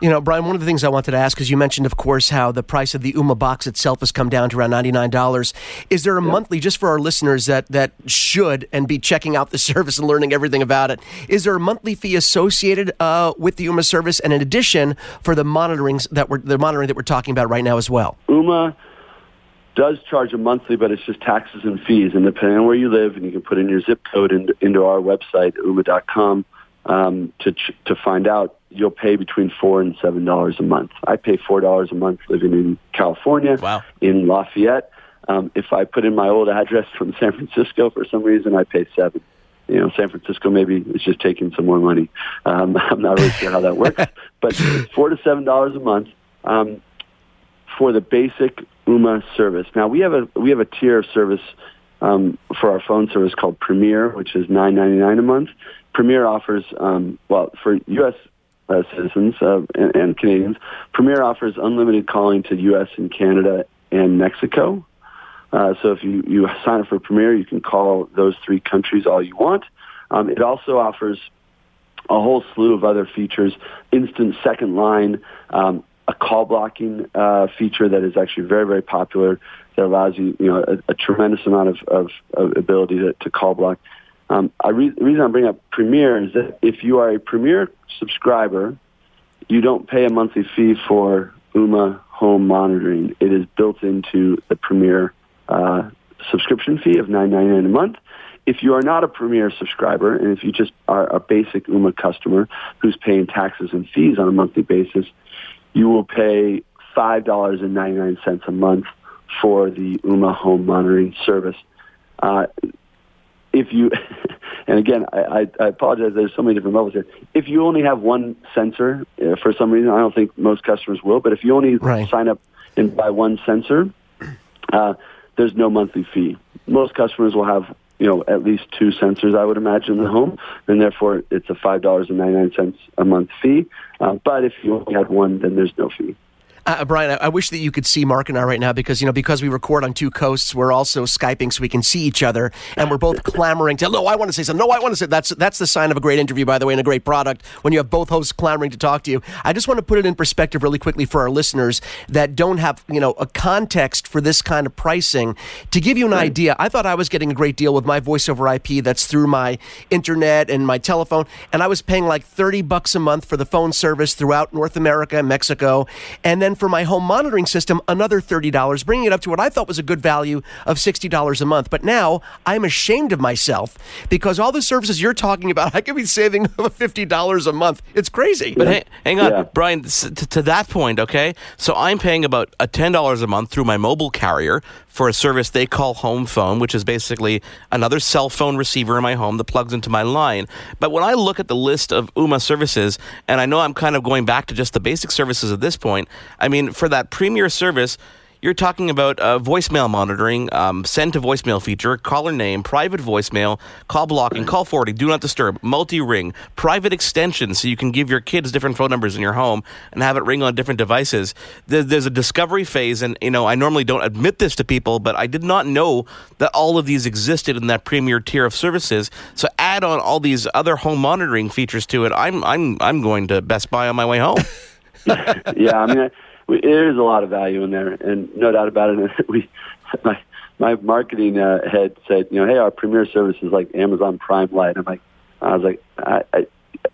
You know, Brian, one of the things I wanted to ask is you mentioned, of course, how the price of the Ooma box itself has come down to around $99. Is there a yeah. monthly, just for our listeners that, that should and be checking out the service and learning everything about it, is there a monthly fee associated uh, with the Ooma service and in addition for the monitorings that we're, the monitoring that we're talking about right now as well? Ooma does charge a monthly, but it's just taxes and fees. And depending on where you live, and you can put in your zip code into, into our website, ooma.com, um, to to find out. You'll pay between four and seven dollars a month. I pay four dollars a month living in California, wow. in Lafayette. Um, if I put in my old address from San Francisco for some reason, I pay seven. You know, San Francisco maybe is just taking some more money. Um, I'm not really sure how that works, but four to seven dollars a month um, for the basic Ooma service. Now we have a we have a tier of service um, for our phone service called Premier, which is nine ninety nine a month. Premier offers um, well for U.S. Uh, citizens uh, and, and Canadians. Premier offers unlimited calling to U.S. and Canada and Mexico. Uh, so if you, you sign up for Premier, you can call those three countries all you want. Um, it also offers a whole slew of other features, instant second line, um, a call blocking uh, feature that is actually very, very popular that allows you, you know, a, a tremendous amount of, of, of ability to, to call block. Um, I re- the reason I bring up Premier is that if you are a Premier subscriber, you don't pay a monthly fee for Ooma home monitoring. It is built into the Premier uh, subscription fee of nine ninety nine a month. If you are not a Premier subscriber, and if you just are a basic Ooma customer who's paying taxes and fees on a monthly basis, you will pay $5.99 a month for the Ooma home monitoring service. Uh, if you, and again, I, I, apologize, there's so many different levels here. If you only have one sensor, uh, for some reason, I don't think most customers will, but if you only right. sign up and buy one sensor, uh, there's no monthly fee. Most customers will have you know, at least two sensors, I would imagine, in the home, and therefore it's a five dollars and ninety nine cents a month fee. Uh, but if you only had one, then there's no fee. Uh, Brian, I, I, wish that you could see Mark and I right now because you know because we record on two coasts, we're also skyping so we can see each other, and we're both clamoring to. No, I want to say something. No, I want to say that's that's the sign of a great interview, by the way, and a great product when you have both hosts clamoring to talk to you. I just want to put it in perspective really quickly for our listeners that don't have you know a context for this kind of pricing. To give you an right. idea, I thought I was getting a great deal with my voice over IP that's through my internet and my telephone, and I was paying like thirty bucks a month for the phone service throughout North America and Mexico, and then then for my home monitoring system, another $30, bringing it up to what I thought was a good value of $60 a month. But now I'm ashamed of myself because all the services you're talking about, I could be saving $50 a month. It's crazy. But hang, hang on, yeah. Brian, to, to that point, okay? So I'm paying about a $10 a month through my mobile carrier for a service they call home phone, which is basically another cell phone receiver in my home that plugs into my line. But when I look at the list of Ooma services, and I know I'm kind of going back to just the basic services at this point, I mean, for that premier service, you're talking about uh, voicemail monitoring, um, send to voicemail feature, caller name, private voicemail, call blocking, call forwarding, do not disturb, multi ring, private extension, so you can give your kids different phone numbers in your home and have it ring on different devices. There's a discovery phase, and you know I normally don't admit this to people, but I did not know that all of these existed in that premier tier of services. So add on all these other home monitoring features to it. I'm I'm I'm going to Best Buy on my way home. yeah, I mean. I- we, there is a lot of value in there, and no doubt about it. We, my my marketing uh, head said, you know, hey, our premier service is like Amazon Prime Light. I'm like, I was like, I, I,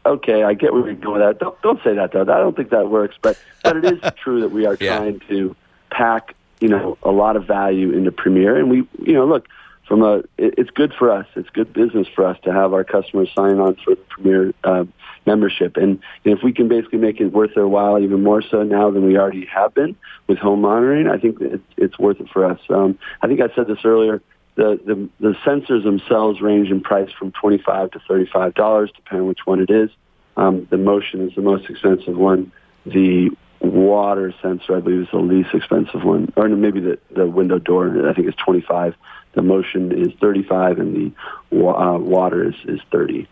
okay, I get where you're going with that. Don't don't say that though. I don't think that works, but but it is true that we are yeah. trying to pack, you know, a lot of value into Premier, and we, you know, look from a, it, it's good for us. It's good business for us to have our customers sign on for the Premier uh, membership. And, and if we can basically make it worth their while even more so now than we already have been with home monitoring, I think it's, it's worth it for us. Um, I think I said this earlier. The, the, the sensors themselves range in price from 25 to $35, depending on which one it is. Um, the motion is the most expensive one. The water sensor, I believe, is the least expensive one, or maybe the, the window door, I think is 25 the motion is 35 and the uh, water is, is $30.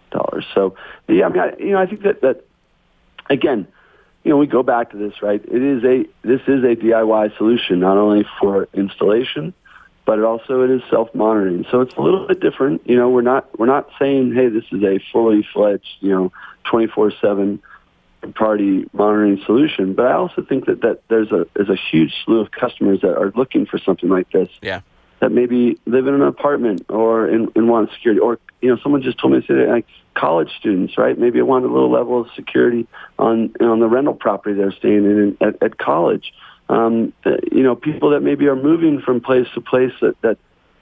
So, yeah, I mean, I, you know, I think that, that, again, you know, we go back to this, right? It is a, this is a DIY solution, not only for installation, but it also it is self-monitoring. So it's a little bit different. You know, we're not, we're not saying, hey, this is a fully fledged, you know, 24-7 party monitoring solution. But I also think that, that there's a, there's a huge slew of customers that are looking for something like this. Yeah that maybe live in an apartment or in, in want security. Or, you know, someone just told me today, like college students, right? Maybe they want a little level of security on on the rental property they're staying in at, at college. um, you know, people that maybe are moving from place to place that, that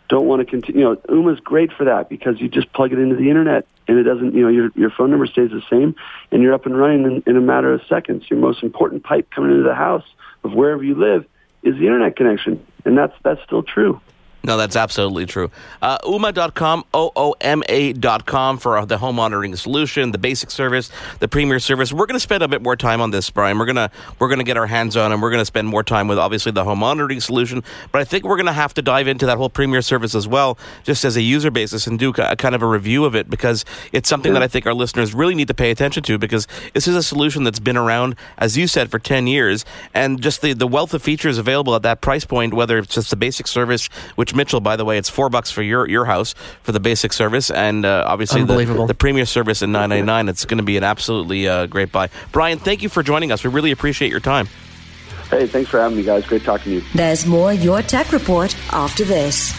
don't want to continue. You know, Ooma's great for that because you just plug it into the internet and it doesn't, you know, your, your phone number stays the same and you're up and running in, in a matter of seconds. Your most important pipe coming into the house of wherever you live is the internet connection. And that's, that's still true. No, that's absolutely true. Uh, Ooma.com, O-O-M-A.com for the home monitoring solution, the basic service, the premier service. We're going to spend a bit more time on this, Brian. We're going to we're going to get our hands on and we're going to spend more time with obviously the home monitoring solution. But I think we're going to have to dive into that whole premier service as well, just as a user basis and do a, kind of a review of it because it's something that I think our listeners really need to pay attention to because this is a solution that's been around, as you said, for 10 years. And just the, the wealth of features available at that price point, whether it's just the basic service, which Mitchell, by the way, it's four bucks for your your house for the basic service, and uh, obviously the, the premier service in nine ninety nine. It's going to be an absolutely uh, great buy. Brian, thank you for joining us. We really appreciate your time. Hey, thanks for having me, guys. Great talking to you. There's more Your Tech Report after this.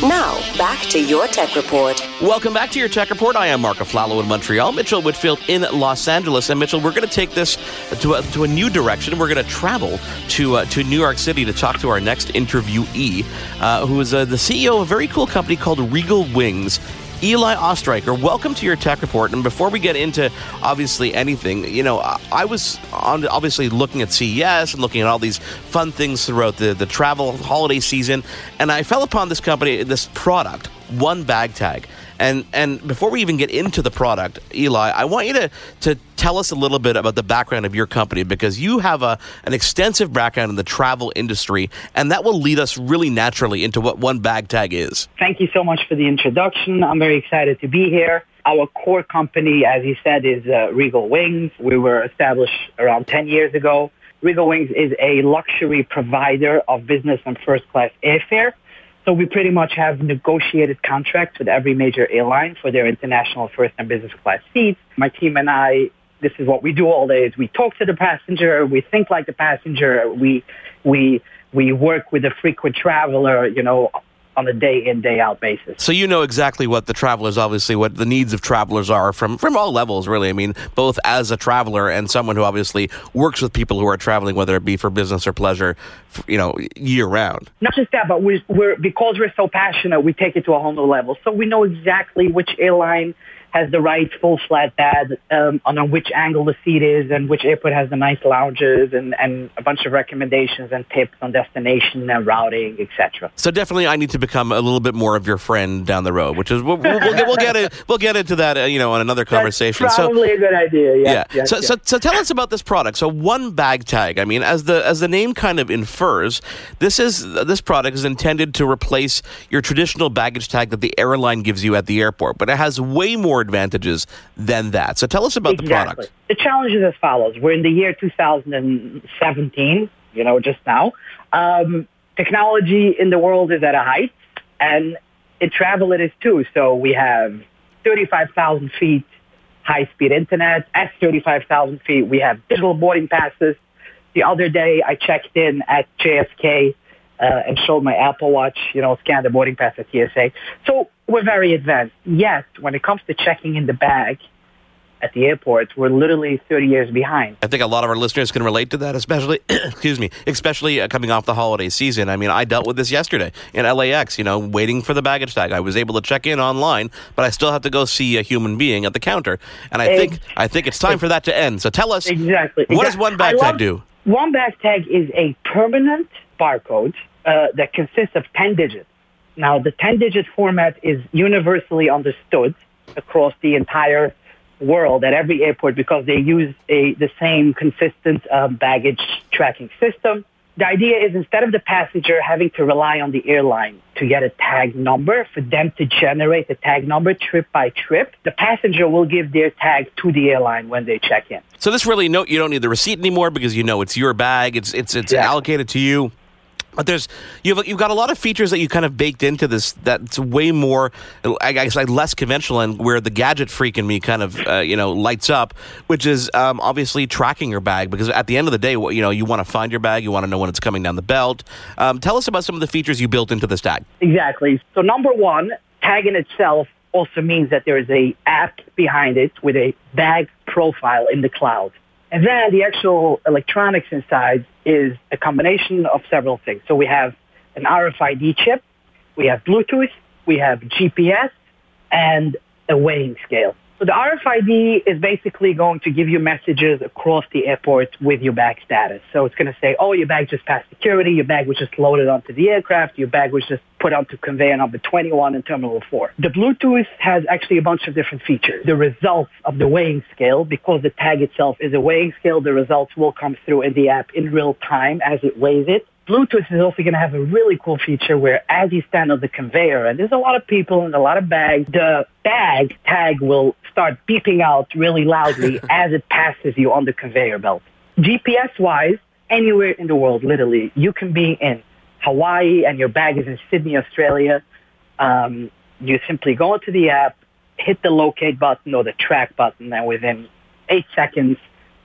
Now, back to your tech report. Welcome back to your tech report. I am Mark Aflalo in Montreal, Mitchell Whitfield in Los Angeles. And Mitchell, we're going to take this to a, to a new direction. We're going to travel to uh, to New York City to talk to our next interviewee, uh, who is uh, the CEO of a very cool company called Regal Wings. Eli Ostreicher, welcome to your tech report. And before we get into obviously anything, you know, I was on obviously looking at CES and looking at all these fun things throughout the, the travel holiday season, and I fell upon this company, this product, One Bag Tag. And and before we even get into the product, Eli, I want you to to tell us a little bit about the background of your company because you have a an extensive background in the travel industry, and that will lead us really naturally into what one bag tag is. Thank you so much for the introduction. I'm very excited to be here. Our core company, as you said, is uh, Regal Wings. We were established around 10 years ago. Regal Wings is a luxury provider of business and first class airfare. So we pretty much have negotiated contracts with every major airline for their international first and business class seats. My team and I, this is what we do all day is we talk to the passenger, we think like the passenger, we, we, we work with a frequent traveler, you know, on a day in day out basis. So you know exactly what the travelers obviously what the needs of travelers are from from all levels really. I mean both as a traveler and someone who obviously works with people who are traveling whether it be for business or pleasure, you know, year round. Not just that, but we're, we're because we're so passionate, we take it to a whole new level. So we know exactly which airline has the right full flat bed um, on which angle the seat is and which airport has the nice lounges and, and a bunch of recommendations and tips on destination and routing, etc. So definitely, I need to become a little bit more of your friend down the road, which is we'll, we'll, we'll, get, we'll get it we'll get into that uh, you know on another conversation. That's probably so, a good idea. Yes, yeah. Yes, so, yes. so so tell us about this product. So one bag tag. I mean, as the as the name kind of infers, this is this product is intended to replace your traditional baggage tag that the airline gives you at the airport, but it has way more advantages than that. So tell us about exactly. the product. The challenge is as follows. We're in the year 2017, you know, just now. Um, technology in the world is at a height, and in travel it is too. So we have 35,000 feet high-speed internet. At 35,000 feet, we have digital boarding passes. The other day, I checked in at JFK uh, and showed my Apple Watch, you know, scanned the boarding pass at TSA. So we're very advanced. Yet, when it comes to checking in the bag at the airport, we're literally 30 years behind. I think a lot of our listeners can relate to that, especially, excuse me, especially uh, coming off the holiday season. I mean, I dealt with this yesterday in LAX, you know, waiting for the baggage tag. I was able to check in online, but I still have to go see a human being at the counter. And I think I think it's time for that to end. So tell us, exactly. what exactly. does one bag tag do? One bag tag is a permanent barcode uh, that consists of 10 digits. Now, the 10-digit format is universally understood across the entire world at every airport because they use a, the same consistent uh, baggage tracking system. The idea is instead of the passenger having to rely on the airline to get a tag number for them to generate the tag number trip by trip, the passenger will give their tag to the airline when they check in. So this really no, you don't need the receipt anymore because you know it's your bag. It's it's it's Yeah. allocated to you. But there's you've you've got a lot of features that you kind of baked into this that's way more, I guess, like less conventional, and where the gadget freak in me kind of uh, you know lights up, which is um, obviously tracking your bag because at the end of the day, you know you want to find your bag, you want to know when it's coming down the belt. Um, tell us about some of the features you built into this tag. Exactly. So number one, tag in itself also means that there is a app behind it with a bag profile in the cloud. And then the actual electronics inside is a combination of several things. So we have an RFID chip, we have Bluetooth, we have GPS, and a weighing scale. So the RFID is basically going to give you messages across the airport with your bag status. So it's going to say, oh, your bag just passed security, your bag was just loaded onto the aircraft, your bag was just put onto conveyor number 21 in Terminal 4. The Bluetooth has actually a bunch of different features. The results of the weighing scale, because the tag itself is a weighing scale, the results will come through in the app in real time as it weighs it. Bluetooth is also going to have a really cool feature where as you stand on the conveyor, and there's a lot of people and a lot of bags, the bag tag will start beeping out really loudly as it passes you on the conveyor belt. GPS-wise, anywhere in the world, literally, you can be in Hawaii and your bag is in Sydney, Australia. Um, you simply go into the app, hit the locate button or the track button, and within eight seconds,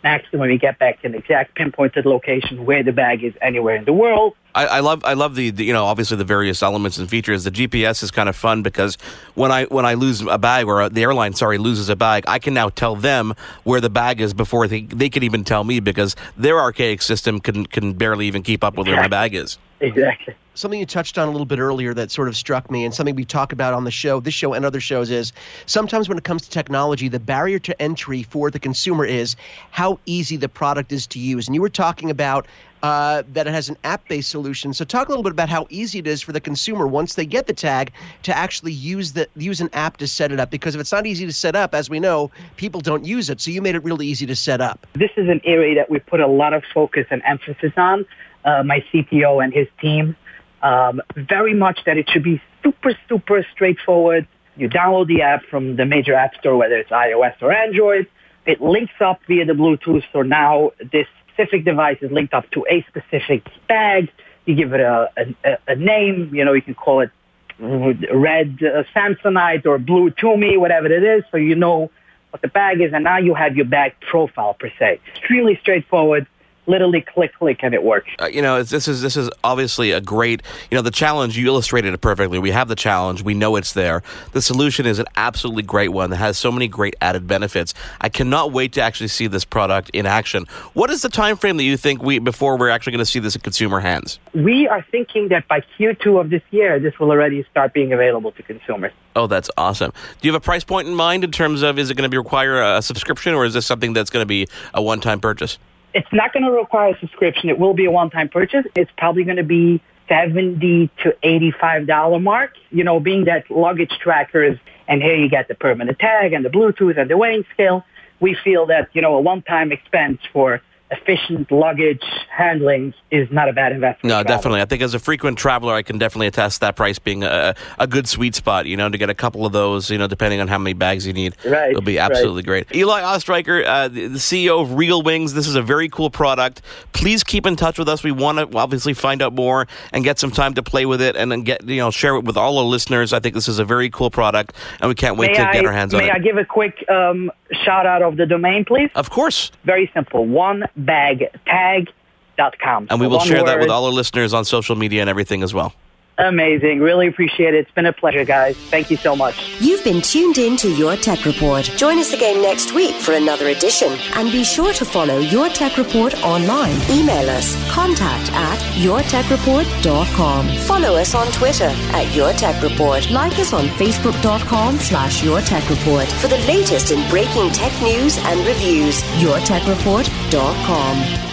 Next, when we get back to an exact pinpointed location where the bag is anywhere in the world. I, I love I love the, the, you know obviously the various elements and features. The GPS is kind of fun because when I when I lose a bag or the airline sorry loses a bag, I can now tell them where the bag is before they they can even tell me because their archaic system can can barely even keep up with where my bag is. Exactly. Something you touched on a little bit earlier that sort of struck me, and something we talk about on the show, this show and other shows, is sometimes when it comes to technology, the barrier to entry for the consumer is how easy the product is to use. And you were talking about uh, that it has an app based solution. So, talk a little bit about how easy it is for the consumer once they get the tag to actually use the use an app to set it up. Because if it's not easy to set up, as we know, people don't use it. So, you made it really easy to set up. This is an area that we put a lot of focus and emphasis on uh, my CTO and his team. Um, very much that it should be super, super straightforward. You download the app from the major app store, whether it's iOS or Android. It links up via the Bluetooth. So now this specific device is linked up to a specific bag. You give it a, a, a name. You know, you can call it red uh, Samsonite or blue Tumi, whatever it is. So you know what the bag is. And now you have your bag profile per se. Extremely straightforward literally click click and it works. Uh, you know this is this is obviously a great you know the challenge you illustrated it perfectly. We have the challenge we know it's there. The solution is an absolutely great one that has so many great added benefits. I cannot wait to actually see this product in action. What is the time frame that you think we before we're actually going to see this in consumer hands? We are thinking that by q2 of this year this will already start being available to consumers. Oh that's awesome. Do you have a price point in mind in terms of is it going to be require a subscription or is this something that's going to be a one-time purchase it's not going to require a subscription. It will be a one-time purchase. It's probably going to be 70 to $85 mark. You know, being that luggage trackers, and here you get the permanent tag and the Bluetooth and the weighing scale, we feel that, you know, a one-time expense for efficient luggage handling is not a bad investment. No, definitely. I think as a frequent traveler, I can definitely attest that price being a, a good sweet spot. You know, to get a couple of those, you know, depending on how many bags you need, right, it'll be absolutely right. great. Eli Ostreicher, uh, the CEO of Regal Wings. This is a very cool product. Please keep in touch with us. We want to obviously find out more and get some time to play with it and then get you know share it with all our listeners. I think this is a very cool product, and we can't wait may to I, get our hands on may it. May I give a quick um, shout out of the domain, please? Of course. Very simple. One bagtag.com. And we will share that with all our listeners on social media and everything as well. Amazing. Really appreciate it. It's been a pleasure, guys. Thank you so much. You've been tuned in to Your Tech Report. Join us again next week for another edition. And be sure to follow Your Tech Report online. Email us contact at yourtechreport.com. Follow us on Twitter at Your Tech Report. Like us on facebook.com slash Your Tech Report. For the latest in breaking tech news and reviews, yourtechreport.com.